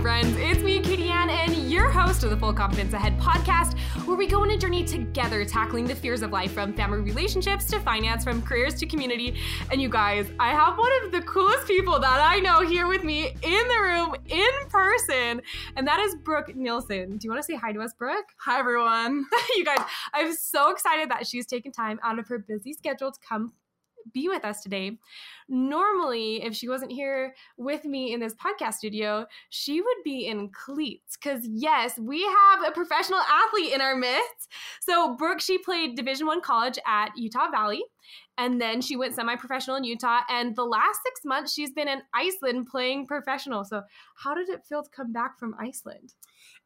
friends. It's me, Katie Ann, and your host of the Full Confidence Ahead podcast, where we go on a journey together tackling the fears of life from family relationships to finance, from careers to community. And you guys, I have one of the coolest people that I know here with me in the room, in person, and that is Brooke Nielson. Do you want to say hi to us, Brooke? Hi, everyone. you guys, I'm so excited that she's taken time out of her busy schedule to come be with us today. Normally, if she wasn't here with me in this podcast studio, she would be in cleats because yes, we have a professional athlete in our midst. So Brooke, she played Division One college at Utah Valley, and then she went semi-professional in Utah. And the last six months, she's been in Iceland playing professional. So how did it feel to come back from Iceland?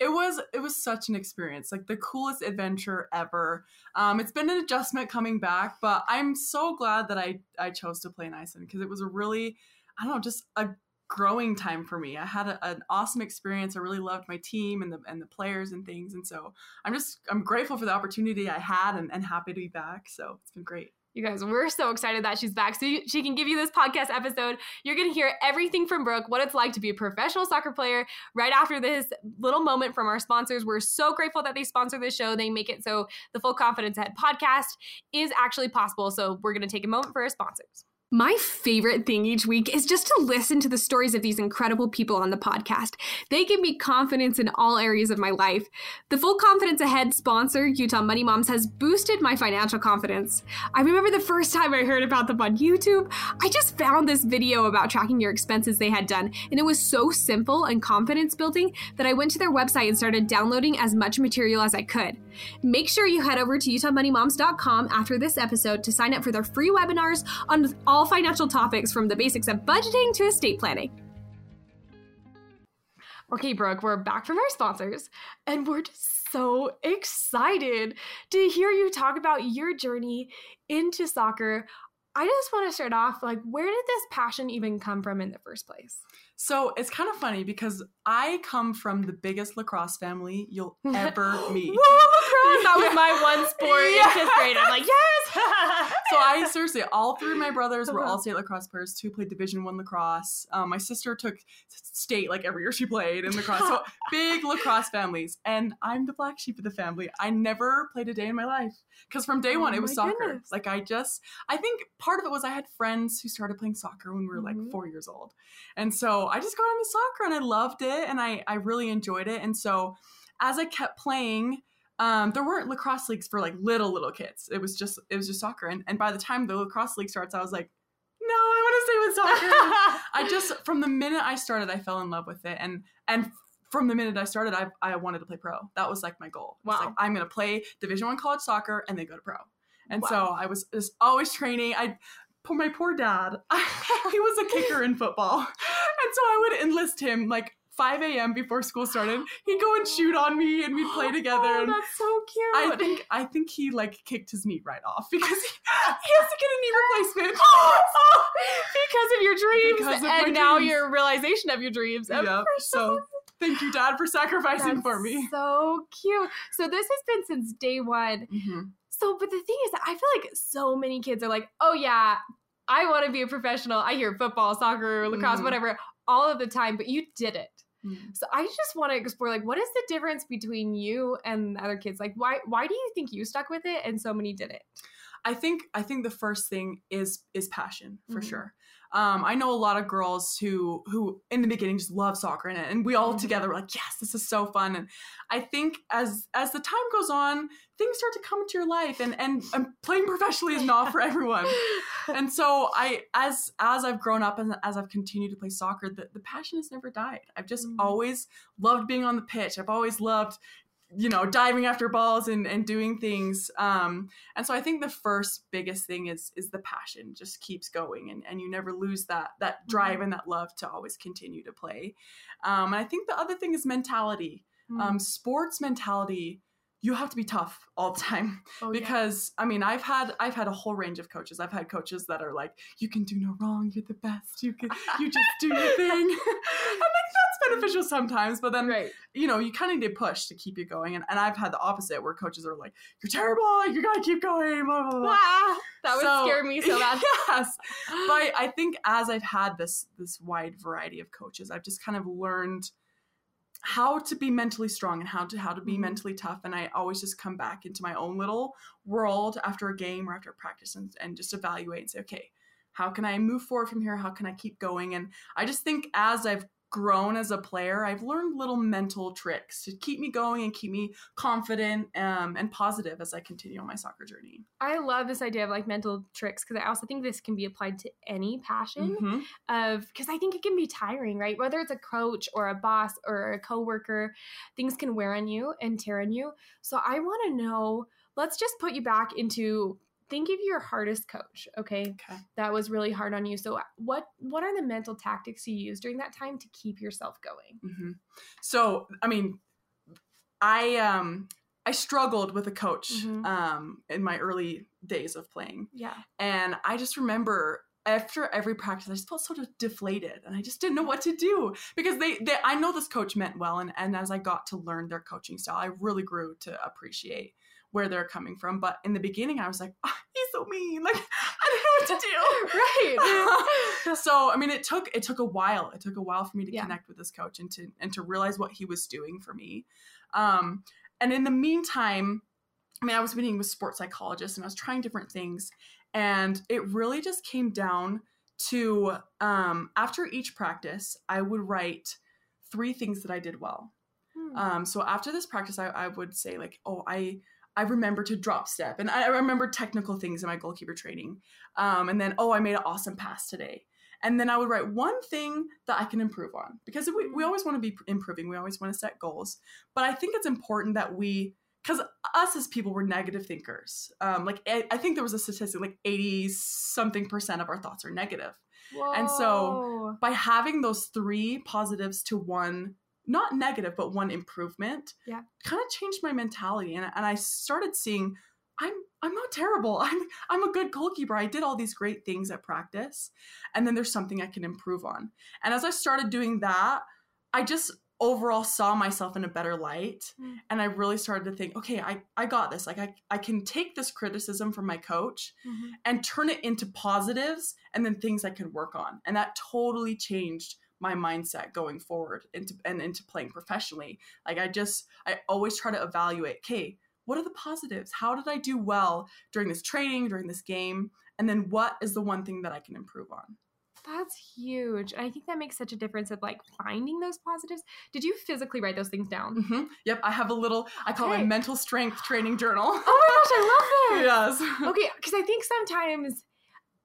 It was it was such an experience like the coolest adventure ever. Um, it's been an adjustment coming back but i'm so glad that i i chose to play in iceland because it was a really i don't know just a growing time for me. I had a, an awesome experience. I really loved my team and the and the players and things and so i'm just i'm grateful for the opportunity i had and, and happy to be back so it's been great you guys, we're so excited that she's back. So she can give you this podcast episode. You're going to hear everything from Brooke, what it's like to be a professional soccer player right after this little moment from our sponsors. We're so grateful that they sponsor this show. They make it so the Full Confidence Ahead podcast is actually possible. So we're going to take a moment for our sponsors. My favorite thing each week is just to listen to the stories of these incredible people on the podcast. They give me confidence in all areas of my life. The Full Confidence Ahead sponsor, Utah Money Moms, has boosted my financial confidence. I remember the first time I heard about them on YouTube, I just found this video about tracking your expenses they had done, and it was so simple and confidence building that I went to their website and started downloading as much material as I could. Make sure you head over to utahmoneymoms.com after this episode to sign up for their free webinars on all financial topics from the basics of budgeting to estate planning. Okay, Brooke, we're back from our sponsors, and we're just so excited to hear you talk about your journey into soccer. I just want to start off like, where did this passion even come from in the first place? So it's kind of funny because I come from the biggest lacrosse family you'll ever meet. Whoa, lacrosse! That was my one sport yeah. in fifth grade. I'm like, yes. so I seriously, all three of my brothers were all state lacrosse players. Two played Division One lacrosse. Um, my sister took state like every year she played in lacrosse. So big lacrosse families, and I'm the black sheep of the family. I never played a day in my life because from day oh one it was soccer. Goodness. Like I just, I think part of it was I had friends who started playing soccer when we were like mm-hmm. four years old, and so I just got into soccer and I loved it and I, I really enjoyed it. And so as I kept playing, um, there weren't lacrosse leagues for like little, little kids. It was just, it was just soccer. And, and by the time the lacrosse league starts, I was like, no, I want to stay with soccer. I just, from the minute I started, I fell in love with it. And, and from the minute I started, I, I wanted to play pro. That was like my goal. Wow. Like, I'm going to play division one college soccer and then go to pro. And wow. so I was just always training. I my poor dad, he was a kicker in football. And so I would enlist him like 5 a.m. before school started. He'd go and shoot on me and we'd play together. Oh, that's so cute. I think I think he like kicked his knee right off because he, he has to get a knee replacement. oh, because of your dreams. Because of and now dreams. your realization of your dreams. Yeah. So thank you, Dad, for sacrificing that's for me. So cute. So this has been since day one. Mm-hmm. So, but the thing is that I feel like so many kids are like, oh yeah, I want to be a professional. I hear football, soccer, lacrosse, mm-hmm. whatever, all of the time, but you did it. Mm-hmm. So I just want to explore like what is the difference between you and other kids? Like why why do you think you stuck with it and so many didn't? I think I think the first thing is is passion for mm-hmm. sure. Um, I know a lot of girls who who in the beginning just love soccer and, and we all mm-hmm. together were like, yes, this is so fun. And I think as as the time goes on, things start to come into your life and and, and playing professionally is not for everyone. and so I as as I've grown up and as I've continued to play soccer, the, the passion has never died. I've just mm-hmm. always loved being on the pitch. I've always loved you know diving after balls and, and doing things um, and so i think the first biggest thing is is the passion just keeps going and, and you never lose that that drive mm-hmm. and that love to always continue to play um, and i think the other thing is mentality mm-hmm. um, sports mentality you have to be tough all the time oh, because yeah. I mean I've had I've had a whole range of coaches. I've had coaches that are like, you can do no wrong, you're the best, you can you just do your thing. and like that's beneficial sometimes, but then right. you know, you kind of need push to keep you going. And, and I've had the opposite where coaches are like, You're terrible, you gotta keep going, blah, blah, blah. Ah, that would so, scare me so bad. yes. But I think as I've had this this wide variety of coaches, I've just kind of learned how to be mentally strong and how to how to be Mhm. mentally tough and i always just come back into my own little world after a game or after a practice and, and just evaluate and say okay how can i move forward from here how can i keep going and i just think as i've grown as a player i've learned little mental tricks to keep me going and keep me confident um, and positive as i continue on my soccer journey I love this idea of like mental tricks because I also think this can be applied to any passion Mhm. of because I think it can be tiring, right? Whether it's a coach or a boss or a coworker, things can wear on you and tear on you. So I want to know, let's just put you back into think of your hardest coach, okay? okay That was really hard on you. So what what are the mental tactics you use during that time to keep yourself going? hmm So, I mean, I um I struggled with a coach Mhm. um in my early days of playing, Yeah. and I just remember after every practice, I just felt sort of deflated, and I just didn't know what to do because they, they I know this coach meant well, and and as I got to learn their coaching style, I really grew to appreciate where they're coming from. But in the beginning, I was like, oh, he's so mean, like I don't know what to do. Right. so I mean, it took it took a while. It took a while for me to Yeah. connect with this coach and to and to realize what he was doing for me. Um, and in the meantime, I mean, I was meeting with sports psychologists and I was trying different things, and it really just came down to um, after each practice, I would write three things that I did well. Hmm. Um, so after this practice, I, I would say like, oh, I I remember to drop step, and I, remember technical things in my goalkeeper training. Um, and then oh, I made an awesome pass today. And then I would write one thing that I can improve on because we, we always want to be improving. We always want to set goals. But I think it's important that we, because us as people, we're negative thinkers. Um, like I, I think there was a statistic like 80 something percent of our thoughts are negative and so- by having those three positives to one not negative but one improvement Yeah. kind of changed my mentality and, and i started seeing i'm i'm not terrible i'm i'm a good goalkeeper i did all these great things at practice and then there's something i can improve on and as i started doing that i just overall saw myself in a better light Mm. and i really started to think okay i i got this like i, I can take this criticism from my coach Mhm. and turn it into positives and then things I can work on. And that totally changed my mindset going forward into and into playing professionally. Like I just I always try to evaluate, okay, what are the positives? How did I do well during this training, during this game? And then what is the one thing that I can improve on? That's huge. I think that makes such a difference of like finding those positives. Did you physically write those things down? hmm Yep, I have a little I call it Okay. my mental strength training journal. Oh my gosh, I love that. yes. Okay, because I think sometimes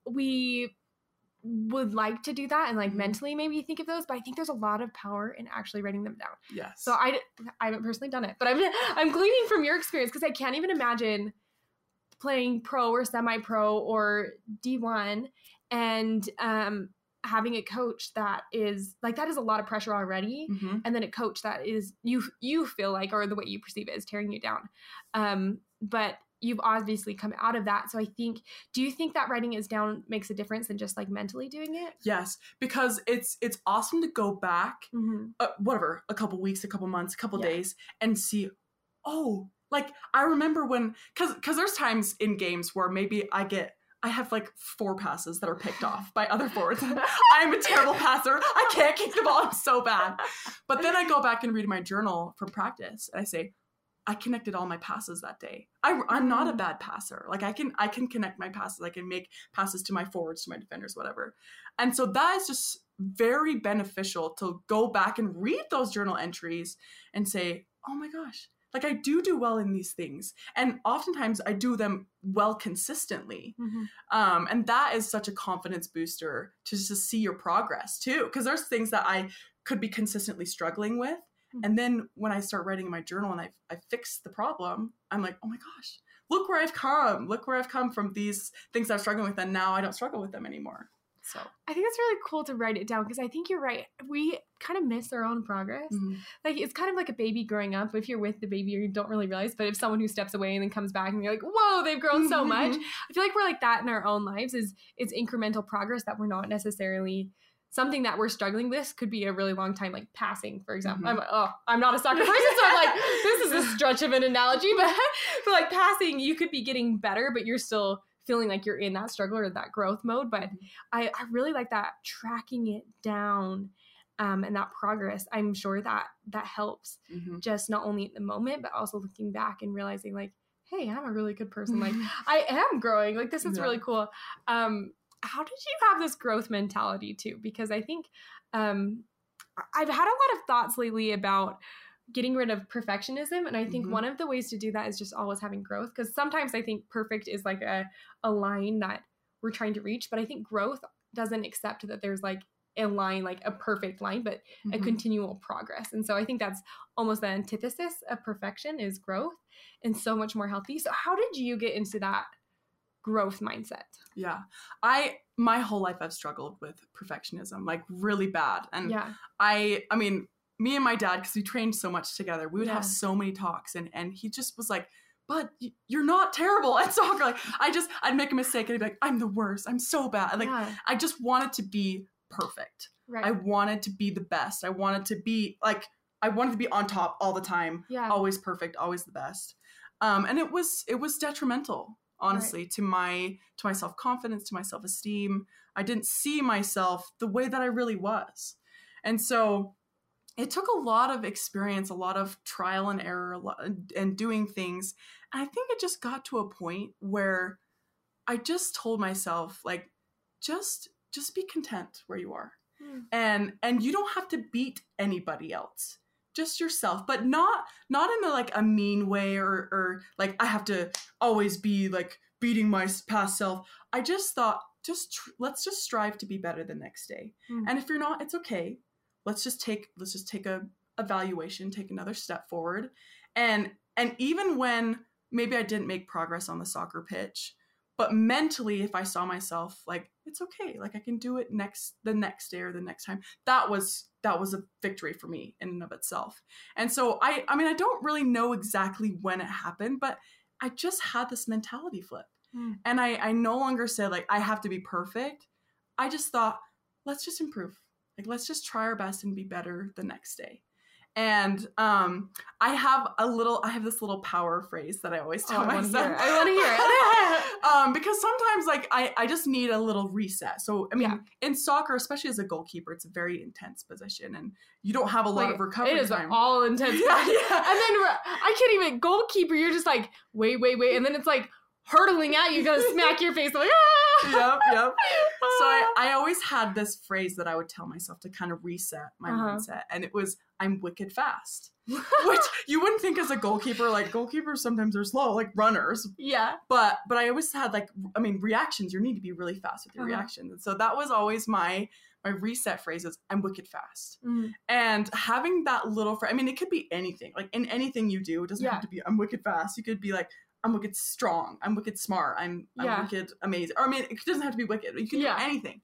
we would like to do that and like Mhm. mentally maybe think of those, but I think there's a lot of power in actually writing them down. Yes. So I, I haven't personally done it, but I'm I'm gleaning from your experience because I can't even imagine playing pro or semi-pro or D1 and um, having a coach that is like that is a lot of pressure already Mhm. and then a coach that is you you feel like or the way you perceive it is tearing you down um but you've obviously come out of that so i think do you think that writing is down makes a difference than just like mentally doing it Yes, because it's it's awesome to go back mm-hmm. uh, whatever, a couple weeks, a couple months, a couple Yeah. days, and see, oh, like I remember when, cause, cause there's times in games where maybe I get, I have like four passes that are picked off by other forwards. I'm a terrible passer. I can't kick the ball. I'm so bad. But then I go back and read my journal from practice, and I say, I connected all my passes that day. I, I'm not a Mm. bad passer. Like I can, I can connect my passes. I can make passes to my forwards, to my defenders, whatever. And so that is just very beneficial to go back and read those journal entries and say, oh my gosh, like I do do well in these things. And oftentimes I do them well consistently. Um, and that is such a confidence booster to just see your progress too. Because there's things that I could be consistently struggling with. Mhm. And then when I start writing in my journal and I, I fix the problem, I'm like, oh my gosh, look where I've come. Look where I've come from these things I was struggling with. And now I don't struggle with them anymore. So, i think it's really cool to write it down because i think you're right we kind of miss our own progress mhm. like it's kind of like a baby growing up if you're with the baby you don't really realize but if someone who steps away and then comes back and you're like whoa they've grown so much I feel like we're like that in our own lives is it's incremental progress that we're not necessarily something that we're struggling with could be a really long time like passing for example Mhm. I'm oh I'm not a soccer person so I'm like this is a stretch of an analogy but for like passing you could be getting better but you're still feeling like you're in that struggle or that growth mode but Mhm. I, I really like that tracking it down um, and that progress, I'm sure that that helps Mhm. just not only at the moment, but also looking back and realizing like, hey, I'm a really good person. Like I am growing. Like this is Yeah. really cool. Um, how did you have this growth mentality too? Because I think um, I've had a lot of thoughts lately about getting rid of perfectionism, and I think Mhm. one of the ways to do that is just always having growth. Because sometimes I think perfect is like a a line that we're trying to reach, but I think growth doesn't accept that there's like a line like a perfect line but a Mhm. continual progress and so i think that's almost the antithesis of perfection is growth and so much more healthy so how did you get into that growth mindset Yeah. I my whole life I've struggled with perfectionism, like really bad. And yeah I I mean, me and my dad cuz we trained so much together. We would Yeah. have so many talks and and he just was like, "But you're not terrible at soccer." Like I just I'd make a mistake and he'd be like, "I'm the worst. I'm so bad." Like yeah I just wanted to be perfect. right I wanted to be the best. I wanted to be like I wanted to be on top all the time, yeah always perfect, always the best. Um, and it was it was detrimental, honestly, to my to my self confidence, to my self esteem. I didn't see myself the way that I really was, and so it took a lot of experience, a lot of trial and error, and doing things. And I think it just got to a point where I just told myself, like, just just be content where you are Hmm. and and you don't have to beat anybody else just yourself but not not in a like a mean way or or like i have to always be like beating my past self. I just thought just tr- let's just strive to be better the next day. Hmm. and if you're not it's okay. Let's just take let's just take a evaluation take another step forward. And and even when maybe i didn't make progress on the soccer pitch but mentally if i saw myself like it's okay like i can do it next the next day or the next time that was that was a victory for me in and of itself. And so i i mean i don't really know exactly when it happened but i just had this mentality flip. Hmm. and i i no longer said like i have to be perfect. I just thought let's just improve. Like let's just try our best and be better the next day and um i have a little i have this little power phrase that i always Oh, tell I myself. I wanna hear it. um because sometimes like i i just need a little reset so i mean Yeah. in soccer especially as a goalkeeper it's a very intense position and you don't have a lot Like, of recovery it is time all intense yeah, yeah. and then i can't even goalkeeper you're just like wait wait wait and then it's like hurtling at you gonna smack your face like ah! yep yep so I, I always had this phrase that I would tell myself to kind of reset my Uh-huh. mindset, and it was "I'm wicked fast," which you wouldn't think as a goalkeeper. Like goalkeepers sometimes are slow, like runners, yeah but but I always had like I mean reactions. You need to be really fast with your Uh-huh. reactions, and so that was always my my reset phrase is "I'm wicked fast." Mhm. And having that little phrase, I mean, it could be anything. Like in anything you do, it doesn't Yeah. have to be "I'm wicked fast." You could be like. I'm wicked strong. I'm wicked smart. I'm, I'm wicked amazing. Or I mean, it doesn't have to be wicked. You can Yeah. do anything.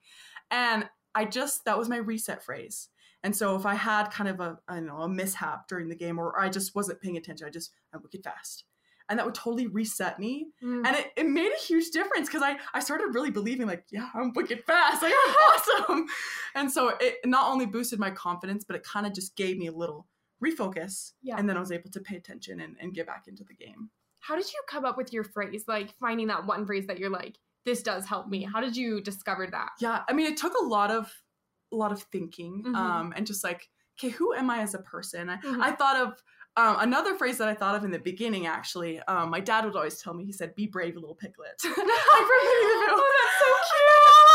And I just that was my reset phrase. And so if I had kind of a I don't know a mishap during the game or I just wasn't paying attention, I just I'm wicked fast. And that would totally reset me. Mm. And it, it made a huge difference because I, I started really believing like, yeah, I'm wicked fast. Like I'm awesome. And so it not only boosted my confidence, but it kind of just gave me a little refocus. Yeah. And then I was able to pay attention and, and get back into the game. How did you come up with your phrase like finding that one phrase that you're like this does help me how did you discover that yeah i mean it took a lot of a lot of thinking Mhm. um and just like okay who am i as a person i, Mhm. I thought of um, another phrase that i thought of in the beginning actually um, my dad would always tell me he said be brave little piglet I oh, that's so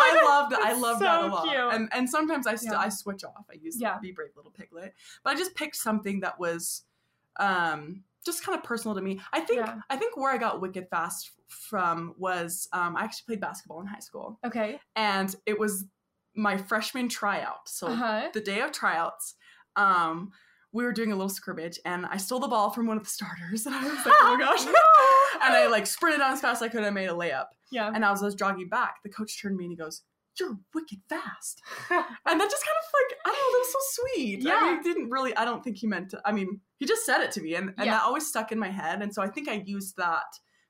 I love that. I love that a lot. cute. And and sometimes I still Yeah. I switch off. I use Yeah. be brave little piglet. But I just picked something that was um just kind of personal to me. I think Yeah. I think where I got wicked fast from was um I actually played basketball in high school okay and it was my freshman tryout. So uh-huh the day of tryouts, um, we were doing a little scrimmage and I stole the ball from one of the starters and I was like, oh my gosh. and I like sprinted down as fast as I could and I made a layup. yeah And as I was jogging back, the coach turned to me and he goes, You're wicked fast. And that just kind of like, I don't know, that was so sweet. I Yeah. mean, he didn't really, I don't think he meant to, I mean, he just said it to me and, and Yeah. that always stuck in my head. And so I think I used that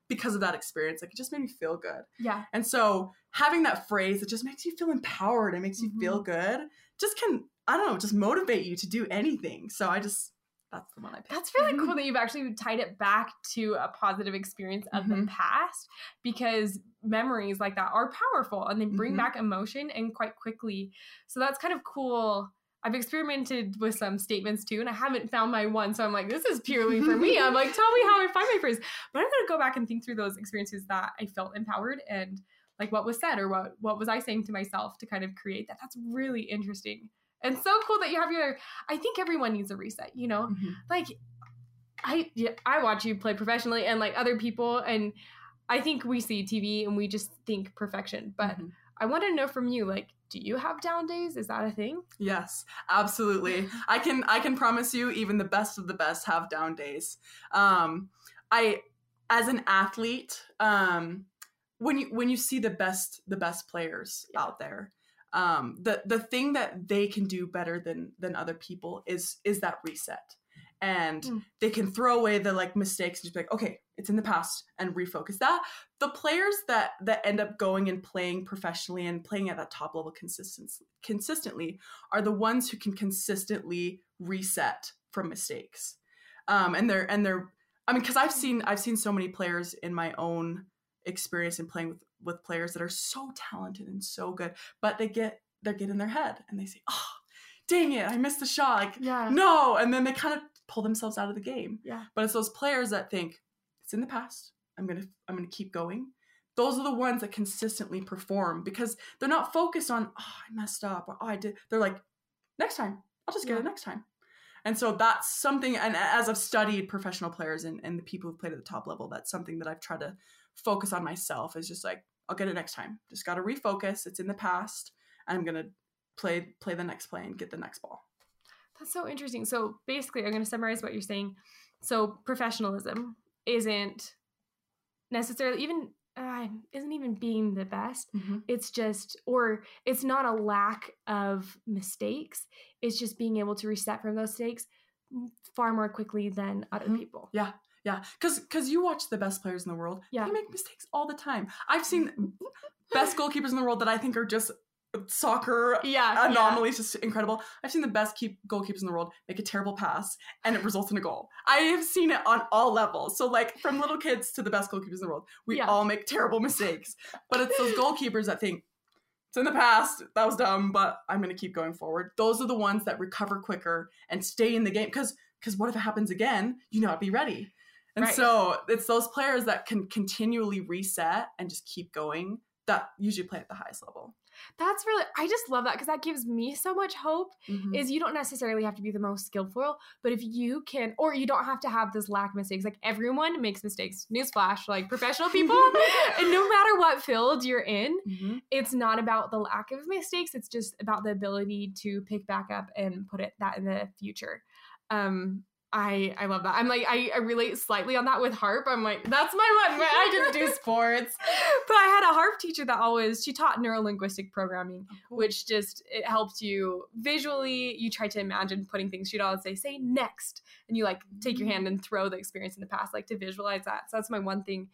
because of that experience. Like it just made me feel good. yeah And so having that phrase that just makes you feel empowered it makes you Mm-hmm. feel good just can, I don't know, just motivate you to do anything. So I just, that's the one I picked. That's really cool that you've actually tied it back to a positive experience of the Mhm. past because memories like that are powerful and they bring Mhm. back emotion and quite quickly. So that's kind of cool I've experimented with some statements too, and I haven't found my one. So I'm like, this is purely for me. I'm like, tell me how I find my phrase. But I'm gonna go back and think through those experiences that I felt empowered and like what was said or what what was I saying to myself to kind of create that. That's really interesting and so cool that you have your. I think everyone needs a reset. You know, Mhm. like I yeah, I watch you play professionally and like other people and I think we see TV and we just think perfection. But Mhm. I want to know from you like do you have down days? Is that a thing? Yes, absolutely. I can I can promise you even the best of the best have down days. Um I as an athlete, um when you when you see the best the best players Yeah. out there, um the the thing that they can do better than than other people is is that reset. And Mm. they can throw away the like mistakes and just be like, okay, it's in the past and refocus that. The players that that end up going and playing professionally and playing at that top level consistently consistently are the ones who can consistently reset from mistakes. Um, and they're and they're I mean, because I've seen I've seen so many players in my own experience in playing with with players that are so talented and so good, but they get they get in their head and they say, "Oh, dang it, I missed the shot!" Like, Yeah. no, and then they kind of pull themselves out of the game. Yeah. But it's those players that think it's in the past. I'm gonna I'm gonna keep going. Those are the ones that consistently perform because they're not focused on oh I messed up or oh I did. They're like next time I'll just get Yeah. it next time. And so that's something. And as I've studied professional players and, and the people who've played at the top level, that's something that I've tried to focus on myself. Is just like I'll get it next time. Just got to refocus. It's in the past. And I'm gonna play play the next play and get the next ball. That's so interesting. So basically, I'm going to summarize what you're saying. So professionalism isn't necessarily even uh, isn't even being the best. It's just or it's not a lack of mistakes. It's just being able to reset from those mistakes far more quickly than other Mhm. people. Yeah, because because you watch the best players in the world. Yeah. they make mistakes all the time. I've seen mm-hmm. best goalkeepers in the world that I think are just soccer Yeah. anomalies, just incredible. I've seen the best keep goalkeepers in the world make a terrible pass and it results in a goal. I have seen it on all levels. So like from little kids to the best goalkeepers in the world, we Yeah. all make terrible mistakes. But it's those goalkeepers that think it's in the past. That was dumb, but I'm going to keep going forward. Those are the ones that recover quicker and stay in the game because because what if it happens again? You know, be ready. And Right. so it's those players that can continually reset and just keep going that usually play at the highest level. That's really I just love that because that gives me so much hope Mhm. is you don't necessarily have to be the most skillful, but if you can, or you don't have to have this lack of mistakes. Like everyone makes mistakes. Newsflash, like professional people, and no matter what field you're in, Mhm. it's not about the lack of mistakes. It's just about the ability to pick back up and put it that in the future. Um, I I love that. I'm like I, I relate slightly on that with harp. I'm like that's my one. I didn't do sports, but I had a harp teacher that always she taught neurolinguistic programming Oh, cool. which just it helped you visually you try to imagine putting things she'd always say say next and you like take your mm. hand and throw the experience in the past like to visualize that so that's my one thing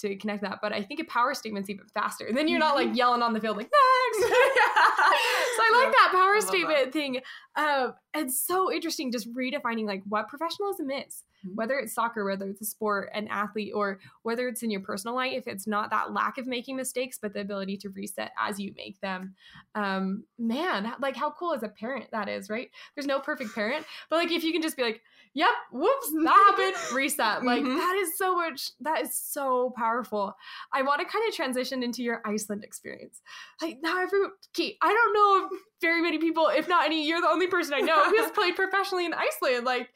to connect that but i think a power statement's even faster and then you're not like yelling on the field like next so I like that power love that. statement thing. Um, it's so interesting just redefining like what professionalism is. Whether it's soccer, whether it's a sport, an athlete, or whether it's in your personal life. If it's not that lack of making mistakes, but the ability to reset as you make them. Um, man, like how cool as a parent that is, right? There's no perfect parent, but like if you can just be like, "Yep, whoops, that happened," reset. Like Mhm. that is so much. That is so powerful. I want to kind of transition into your Iceland experience like now every Kate, I don't know if very many people, if not any, you're the only person I know who's played professionally in Iceland. Like,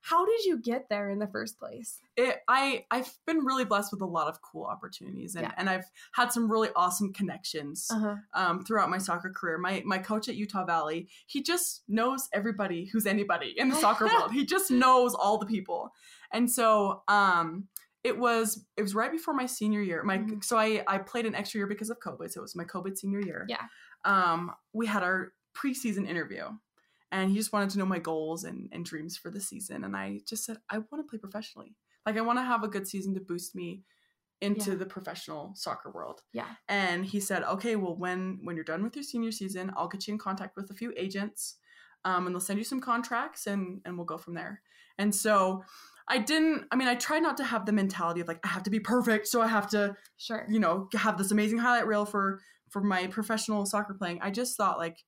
how did you get there in the first place? it, I I've been really blessed with a lot of cool opportunities and, Yeah. and I've had some really awesome connections Uh-huh. um, throughout my soccer career. My my coach at Utah Valley, he just knows everybody who's anybody in the soccer world. He just knows all the people, and so um, it was it was right before my senior year. My Mhm. so I I played an extra year because of COVID. So it was my COVID senior year. Yeah. Um, we had our preseason interview. And he just wanted to know my goals and, and dreams for the season. And I just said, I want to play professionally. Like I want to have a good season to boost me into Yeah. the professional soccer world. Yeah. And he said, okay, well, when when you're done with your senior season, I'll get you in contact with a few agents, um, and they'll send you some contracts, and and we'll go from there. And so I didn't. I mean, I tried not to have the mentality of like I have to be perfect, so I have to, Sure. you know, have this amazing highlight reel for for my professional soccer playing. I just thought like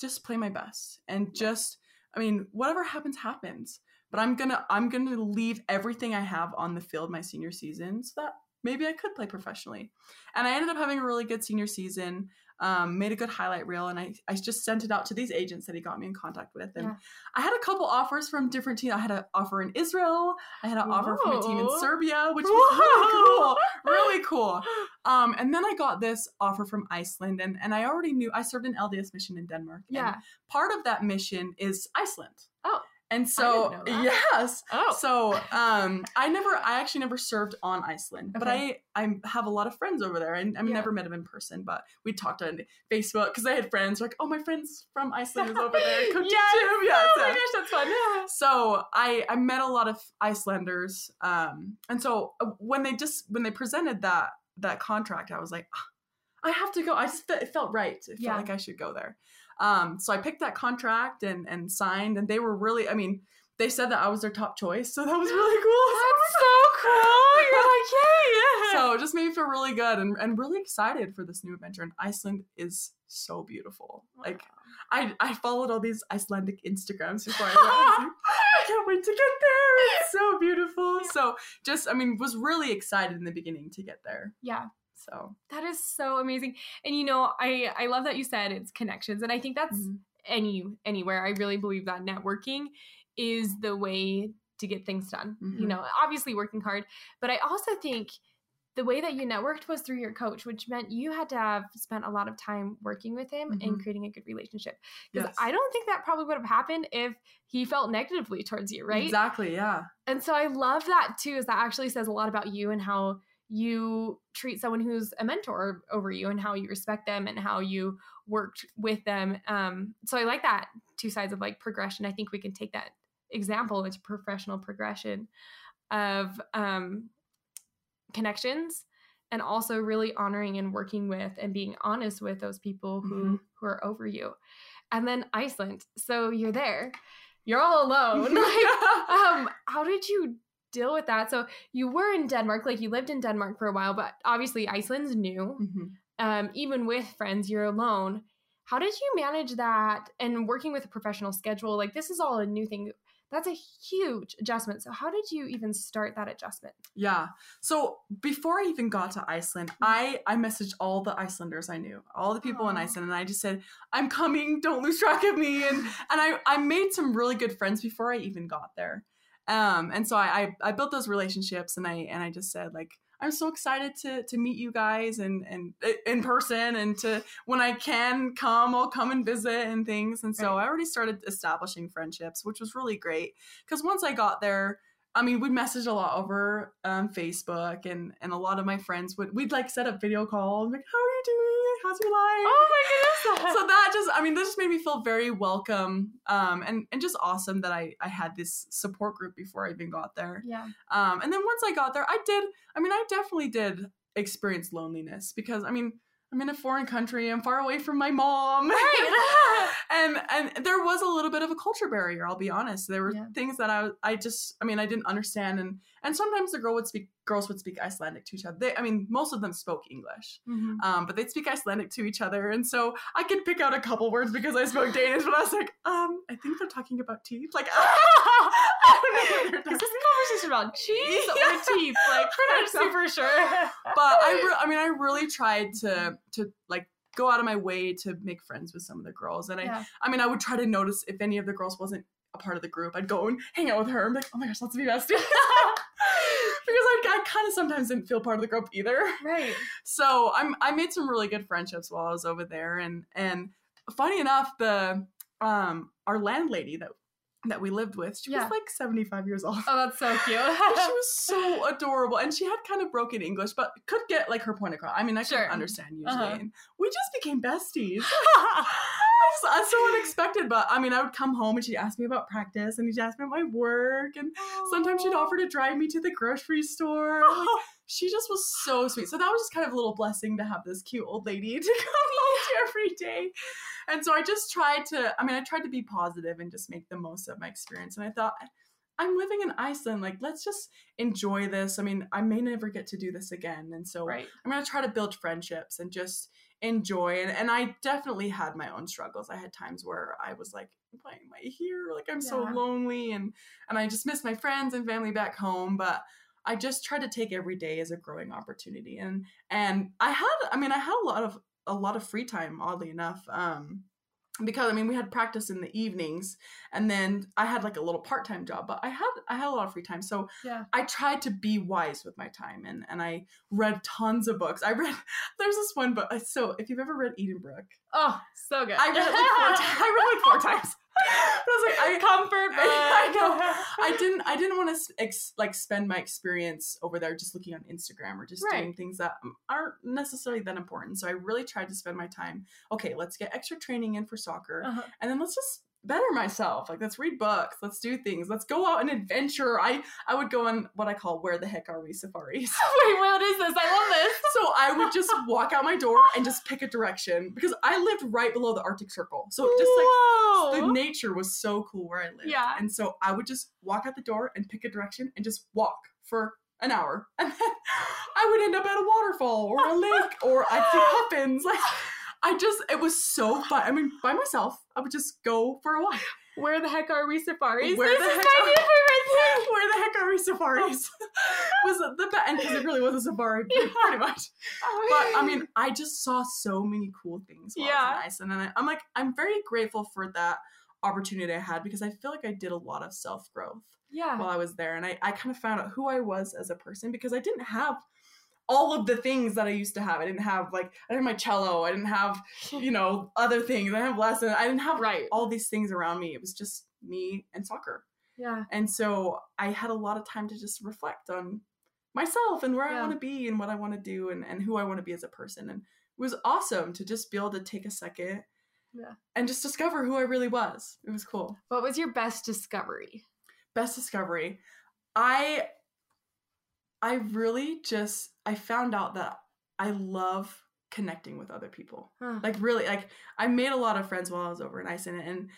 just play my best and just I mean, whatever happens happens. But I'm gonna I'm gonna leave everything I have on the field my senior season so that maybe I could play professionally. And I ended up having a really good senior season. Um, made a good highlight reel, and I, I just sent it out to these agents that he got me in contact with. And Yeah. I had a couple offers from different teams. I had an offer in Israel. I had an offer from a team in Serbia, which was really cool, really cool. Um, and then I got this offer from Iceland, and and I already knew I served an LDS mission in Denmark. and Yeah. part of that mission is Iceland. Oh. And so didn't know that. yes. Oh. So um I never I actually never served on Iceland, but I I have a lot of friends over there and I've Yeah. never met them in person, but we talked on Facebook because I had friends like, oh my friend's from Iceland is over there. Yes. Jim. Yes. oh my gosh, that's fun. So I I met a lot of Icelanders, um, and so uh, when they just when they presented that that contract, I was like, "Ah, I have to go. I just it felt right. It felt Yeah. like I should go there. Um, so I picked that contract and and signed, and they were really. I mean, they said that I was their top choice, so that was really cool. That's so cool. You're like, yay. so it just made me feel really good and, and really excited for this new adventure. And Iceland is so beautiful. Like I I followed all these Icelandic Instagrams before I went. I like, I can't wait to get there. It's so beautiful. So just I mean was really excited in the beginning to get there. yeah. So That is so amazing. And you know, I I love that you said it's connections and I think that's Mhm. any anywhere. I really believe that networking is the way to get things done. You Mhm. know, obviously working hard, but I also think the way that you networked was through your coach, which meant you had to have spent a lot of time working with him and Mhm. creating a good relationship. Because Yes. I don't think that probably would have happened if he felt negatively towards you, right? Exactly, yeah. And so I love that too, is that actually says a lot about you and how you treat someone who's a mentor over you and how you respect them and how you worked with them. Um, so I like that two sides of like progression. I think we can take that example into professional progression of um, connections and also really honoring and working with and being honest with those people who Mhm. who are over you. And then Iceland. So you're there. You're all alone. like, um how did you deal with that so you were in denmark like you lived in denmark for a while but obviously iceland's new Mhm. um even with friends you're alone how did you manage that and working with a professional schedule like this is all a new thing that's a huge adjustment so how did you even start that adjustment Yeah. So before I even got to Iceland, I I messaged all the Icelanders I knew, all the people in Iceland, and I just said, "I'm coming. Don't lose track of me." And and I I made some really good friends before I even got there. Um, and so I, I I built those relationships, and I and I just said like. I'm so excited to to meet you guys and and in person and to when I can come I'll come and visit and things and so Right. I already started establishing friendships which was really great because once I got there I mean, we'd message a lot over um, Facebook, and and a lot of my friends would we'd like set up video calls, like, "How are you doing? How's your life?" oh my goodness so that just, I mean, this just made me feel very welcome, um, and and just awesome that I I had this support group before I even got there. yeah Um, and then once I got there, I did. I mean, I definitely did experience loneliness because I mean, I'm in a foreign country. I'm far away from my mom. right and and there was a little bit of a culture barrier i'll be honest there were Yeah. things that i i just i mean i didn't understand and and sometimes the girl would speak girls would speak icelandic to each other they, i mean most of them spoke english Mhm. um, but they'd speak Icelandic to each other, and so I could pick out a couple words because I spoke Danish. But I was like, um, I think they're talking about teeth. Like, I don't know what they're is this a conversation about cheese or Yeah. teeth like we're not super sure but I, re- I mean, I really tried to to like go out of my way to make friends with some of the girls, and I, yeah. I mean, I would try to notice if any of the girls wasn't a part of the group. I'd go and hang out with her. and be like, oh my gosh, let's be besties. because I, I kind of sometimes didn't feel part of the group either. right So I'm I made some really good friendships while I was over there, and and funny enough, the um our landlady that that we lived with, she Yeah. was like 75 years old. oh that's so cute she was so adorable, and she had kind of broken English, but could get like her point across. I mean, I Sure. could understand usually, Uh-huh. we just became besties. It's so unexpected, but I mean, I would come home and she'd ask me about practice, and she'd ask me about my work, and sometimes she'd offer to drive me to the grocery store. Like, she just was so sweet. So that was just kind of a little blessing to have this cute old lady to come home to every day. And so I just tried to, I mean, I tried to be positive and just make the most of my experience. And I thought, I'm living in Iceland. Like, let's just enjoy this. I mean, I may never get to do this again. And so right I'm going to try to build friendships and just enjoy. And, and I definitely had my own struggles. I had times where I was like, why am I here? Like I'm so lonely and and I just miss my friends and family back home. But I just try to take every day as a growing opportunity. And and I had I mean I had a lot of a lot of free time, oddly enough. Um because I mean we had practice in the evenings and then I had like a little part-time job, but I had I had a lot of free time. So Yeah. I tried to be wise with my time and and I read tons of books. I read there's this one book. So if you've ever read Edenbrook, Oh, so good. I read it like four times. I read it like four times. I was like, I comfort I know. I didn't I didn't want to ex- like spend my experience over there just looking on Instagram or just Right. doing things that aren't necessarily that important. So I really tried to spend my time. Okay, let's get extra training in for soccer, Uh-huh. and then let's just better myself. Like let's read books, let's do things, let's go out and adventure. I I would go on what I call where the heck are we safaris. Wait, what is this? I love this. So I would just walk out my door and just pick a direction because I lived right below the Arctic Circle. So just like Whoa. the nature was so cool where I lived. Yeah. And so I would just walk out the door and pick a direction and just walk for an hour. And then I would end up at a waterfall or a lake or I'd see puffins. Like I just it was so fun. I mean, by myself, I would just go for a walk. Where the heck are we safaris? Where this the is heck my are- new favorite thing. Where the heck are we safaris? Oh. was the best and because it really was a safari pretty much. Oh, but I mean, I just saw so many cool things while I Yeah. Iceland, and I, I'm like, I'm very grateful for that opportunity I had because I feel like I did a lot of self growth yeah. while I was there, and I, I kind of found out who I was as a person because I didn't have all of the things that I used to have. I didn't have like I didn't have my cello, I didn't have you know other things, I didn't have lessons, I didn't have right. all these things around me. It was just me and soccer, Yeah. and so I had a lot of time to just reflect on myself and where I want to be and what I want to do and, and who I want to be as a person. And it was awesome to just be able to take a second Yeah. and just discover who I really was. It was cool. What was your best discovery? Best discovery. I I really just I found out that I love connecting with other people. Huh. Like really like I made a lot of friends while I was over in Iceland and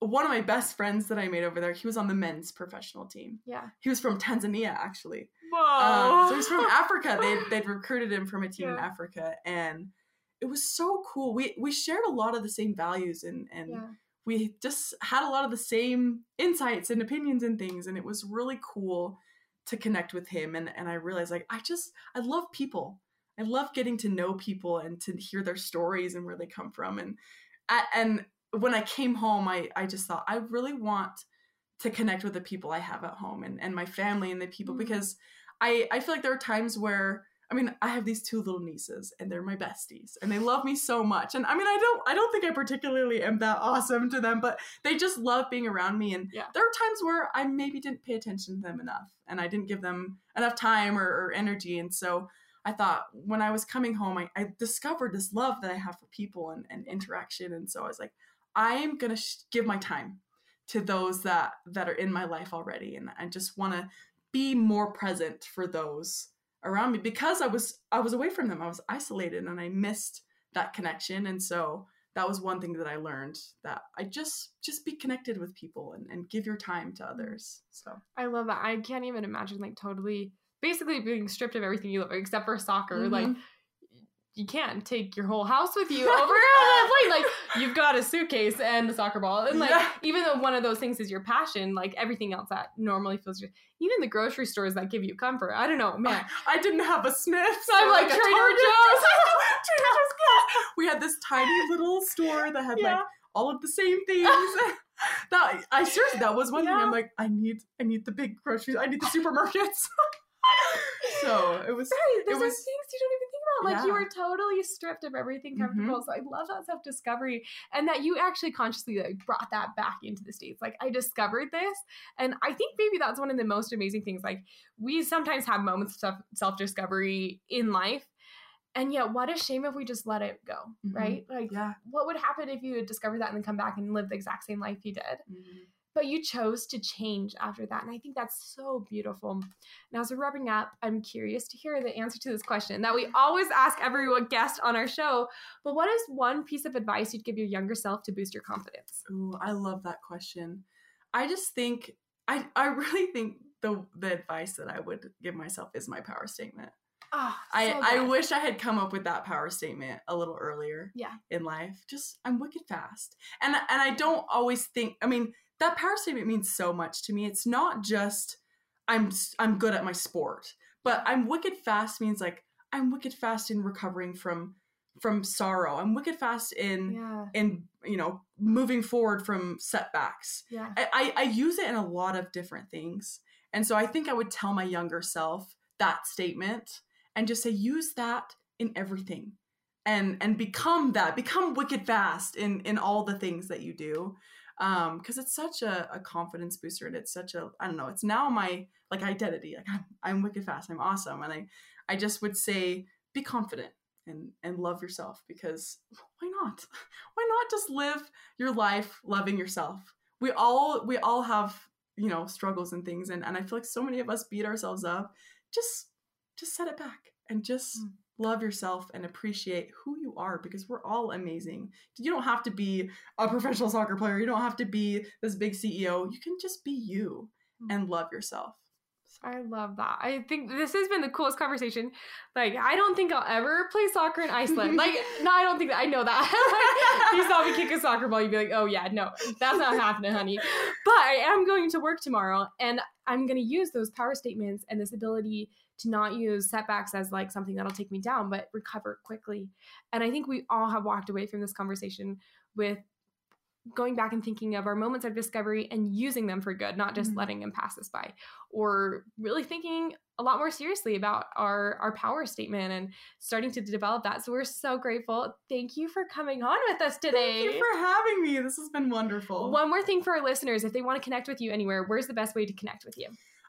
one of my best friends that I made over there, he was on the men's professional team. yeah. He was from Tanzania actually. Whoa. Um, so he's from Africa. They they'd recruited him from a team in Africa, and it was so cool. We we shared a lot of the same values, and and yeah. we just had a lot of the same insights and opinions and things, and it was really cool to connect with him. And and I realized like I just I love people. I love getting to know people and to hear their stories and where they come from. And and when I came home, I I just thought I really want to connect with the people I have at home and, and my family and the people Mm. because I, I feel like there are times where I mean I have these two little nieces and they're my besties and they love me so much. And I mean I don't I don't think I particularly am that awesome to them but they just love being around me. And Yeah. there are times where I maybe didn't pay attention to them enough and I didn't give them enough time or, or energy. And so I thought when I was coming home I, I discovered this love that I have for people and, and interaction. And so I was like I am gonna sh- give my time to those that that are in my life already. And I just want to be more present for those around me because I was I was away from them. I was isolated and I missed that connection and so that was one thing that I learned that I just just be connected with people and, and give your time to others. So I love that. I can't even imagine like totally basically being stripped of everything you love except for soccer. Mhm. Like you can't take your whole house with you over on. Like you've got a suitcase and a soccer ball. And like Yeah. even though one of those things is your passion, like everything else that normally feels your even the grocery stores that give you comfort. I don't know, man. I didn't have a Smith's. So I'm or, like Trader Joe's. Trader Joe's. We had this tiny little store that had Yeah. like all of the same things. that I seriously that was one thing. Yeah. I'm like, I need I need the big groceries. I need the supermarkets. so it was Right, those it was things you don't even think Like you were totally stripped of everything Mhm. comfortable. So I love that self discovery and that you actually consciously like brought that back into the states. Like I discovered this, and I think maybe that's one of the most amazing things. Like we sometimes have moments of self discovery in life, and yet what a shame if we just let it go, Mhm. right? Like yeah. what would happen if you had discovered that and then come back and live the exact same life you did? But you chose to change after that. And I think that's so beautiful. Now, as we're wrapping up, I'm curious to hear the answer to this question that we mm-hmm. always ask every guest on our show. But what is one piece of advice you'd give your younger self to boost your confidence? Ooh, I love that question. I just think I I really think the the advice that I would give myself is my power statement. Oh, I, so I good. wish I had come up with that power statement a little earlier Yeah. in life. Just I'm wicked fast. And and I don't always think I mean, that power statement means so much to me. It's not just I'm I'm good at my sport, but I'm wicked fast means like I'm wicked fast in recovering from from sorrow. I'm wicked fast in Yeah. in you know moving forward from setbacks. Yeah. I, I, I use it in a lot of different things. And so I think I would tell my younger self that statement and just say, use that in everything. And and become that, become wicked fast in in all the things that you do. Um, because it's such a, a confidence booster and it's such a I don't know, it's now my like identity. Like I'm, I'm wicked fast, I'm awesome. And I I just would say be confident and and love yourself because why not? Why not just live your life loving yourself? We all we all have, you know, struggles and things and, and I feel like so many of us beat ourselves up. Just just set it back and just Mm. Love yourself and appreciate who you are because we're all amazing. You don't have to be a professional soccer player. You don't have to be this big CEO. You can just be you Mm. and love yourself. I love that. I think this has been the coolest conversation. Like, I don't think I'll ever play soccer in Iceland. Like, no, I don't think that. I know that. like, you saw me kick a soccer ball, you'd be like, oh, yeah, no, that's not happening, honey. But I am going to work tomorrow, and I'm going to use those power statements and this ability to not use setbacks as like something that'll take me down, but recover quickly. And I think we all have walked away from this conversation with going back and thinking of our moments of discovery and using them for good, not just Mhm. letting them pass us by, or really thinking a lot more seriously about our our power statement and starting to develop that. So we're so grateful. Thank you for coming on with us today. Thank you for having me. This has been wonderful. One more thing for our listeners, if they want to connect with you anywhere, where's the best way to connect with you?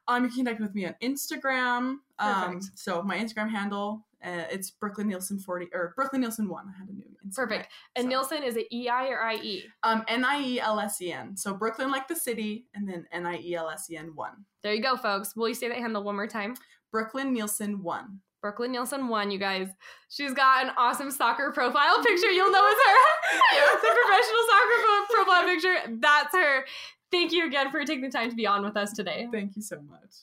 Um, you can connect with me on Instagram. Um, Perfect. so my Instagram handle, uh, it's Brooklyn Nielsen forty or Brooklyn Nielsen one. I had a new Instagram. Perfect. And So, Nielsen is it E I or I E? Um, N I E L S E N. So Brooklyn like the city, and then N I E L S E N one. There you go, folks. Will you say that handle one more time? Brooklyn Nielsen one. Brooklyn Nielsen 1, you guys. She's got an awesome soccer profile picture. You'll know it's her. it's a professional soccer profile picture. That's her. Thank you again for taking the time to be on with us today. Thank you so much.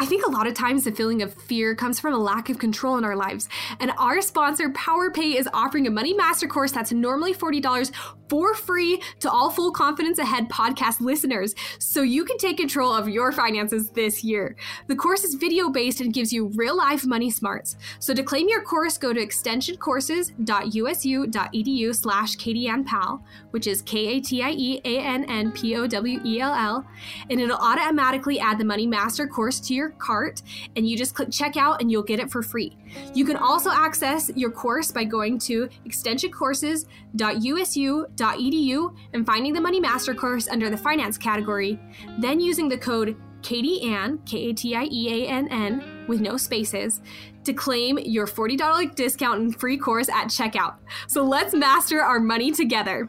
I think a lot of times the feeling of fear comes from a lack of control in our lives. And our sponsor, PowerPay, is offering a Money Master course that's normally $40 for free to all Full Confidence Ahead podcast listeners, so you can take control of your finances this year. The course is video based and gives you real life money smarts. So to claim your course, go to extensioncourses.usu.edu slash KatieAnnPowell, which is K A T I E A N N P O W E L L, and it'll automatically add the Money Master course to your cart, and you just click checkout and you'll get it for free. You can also access your course by going to extensioncourses.usu.edu and finding the Money Master course under the finance category, then using the code Katie Ann, K A T I E A N N, with no spaces, to claim your $40 discount and free course at checkout. So let's master our money together.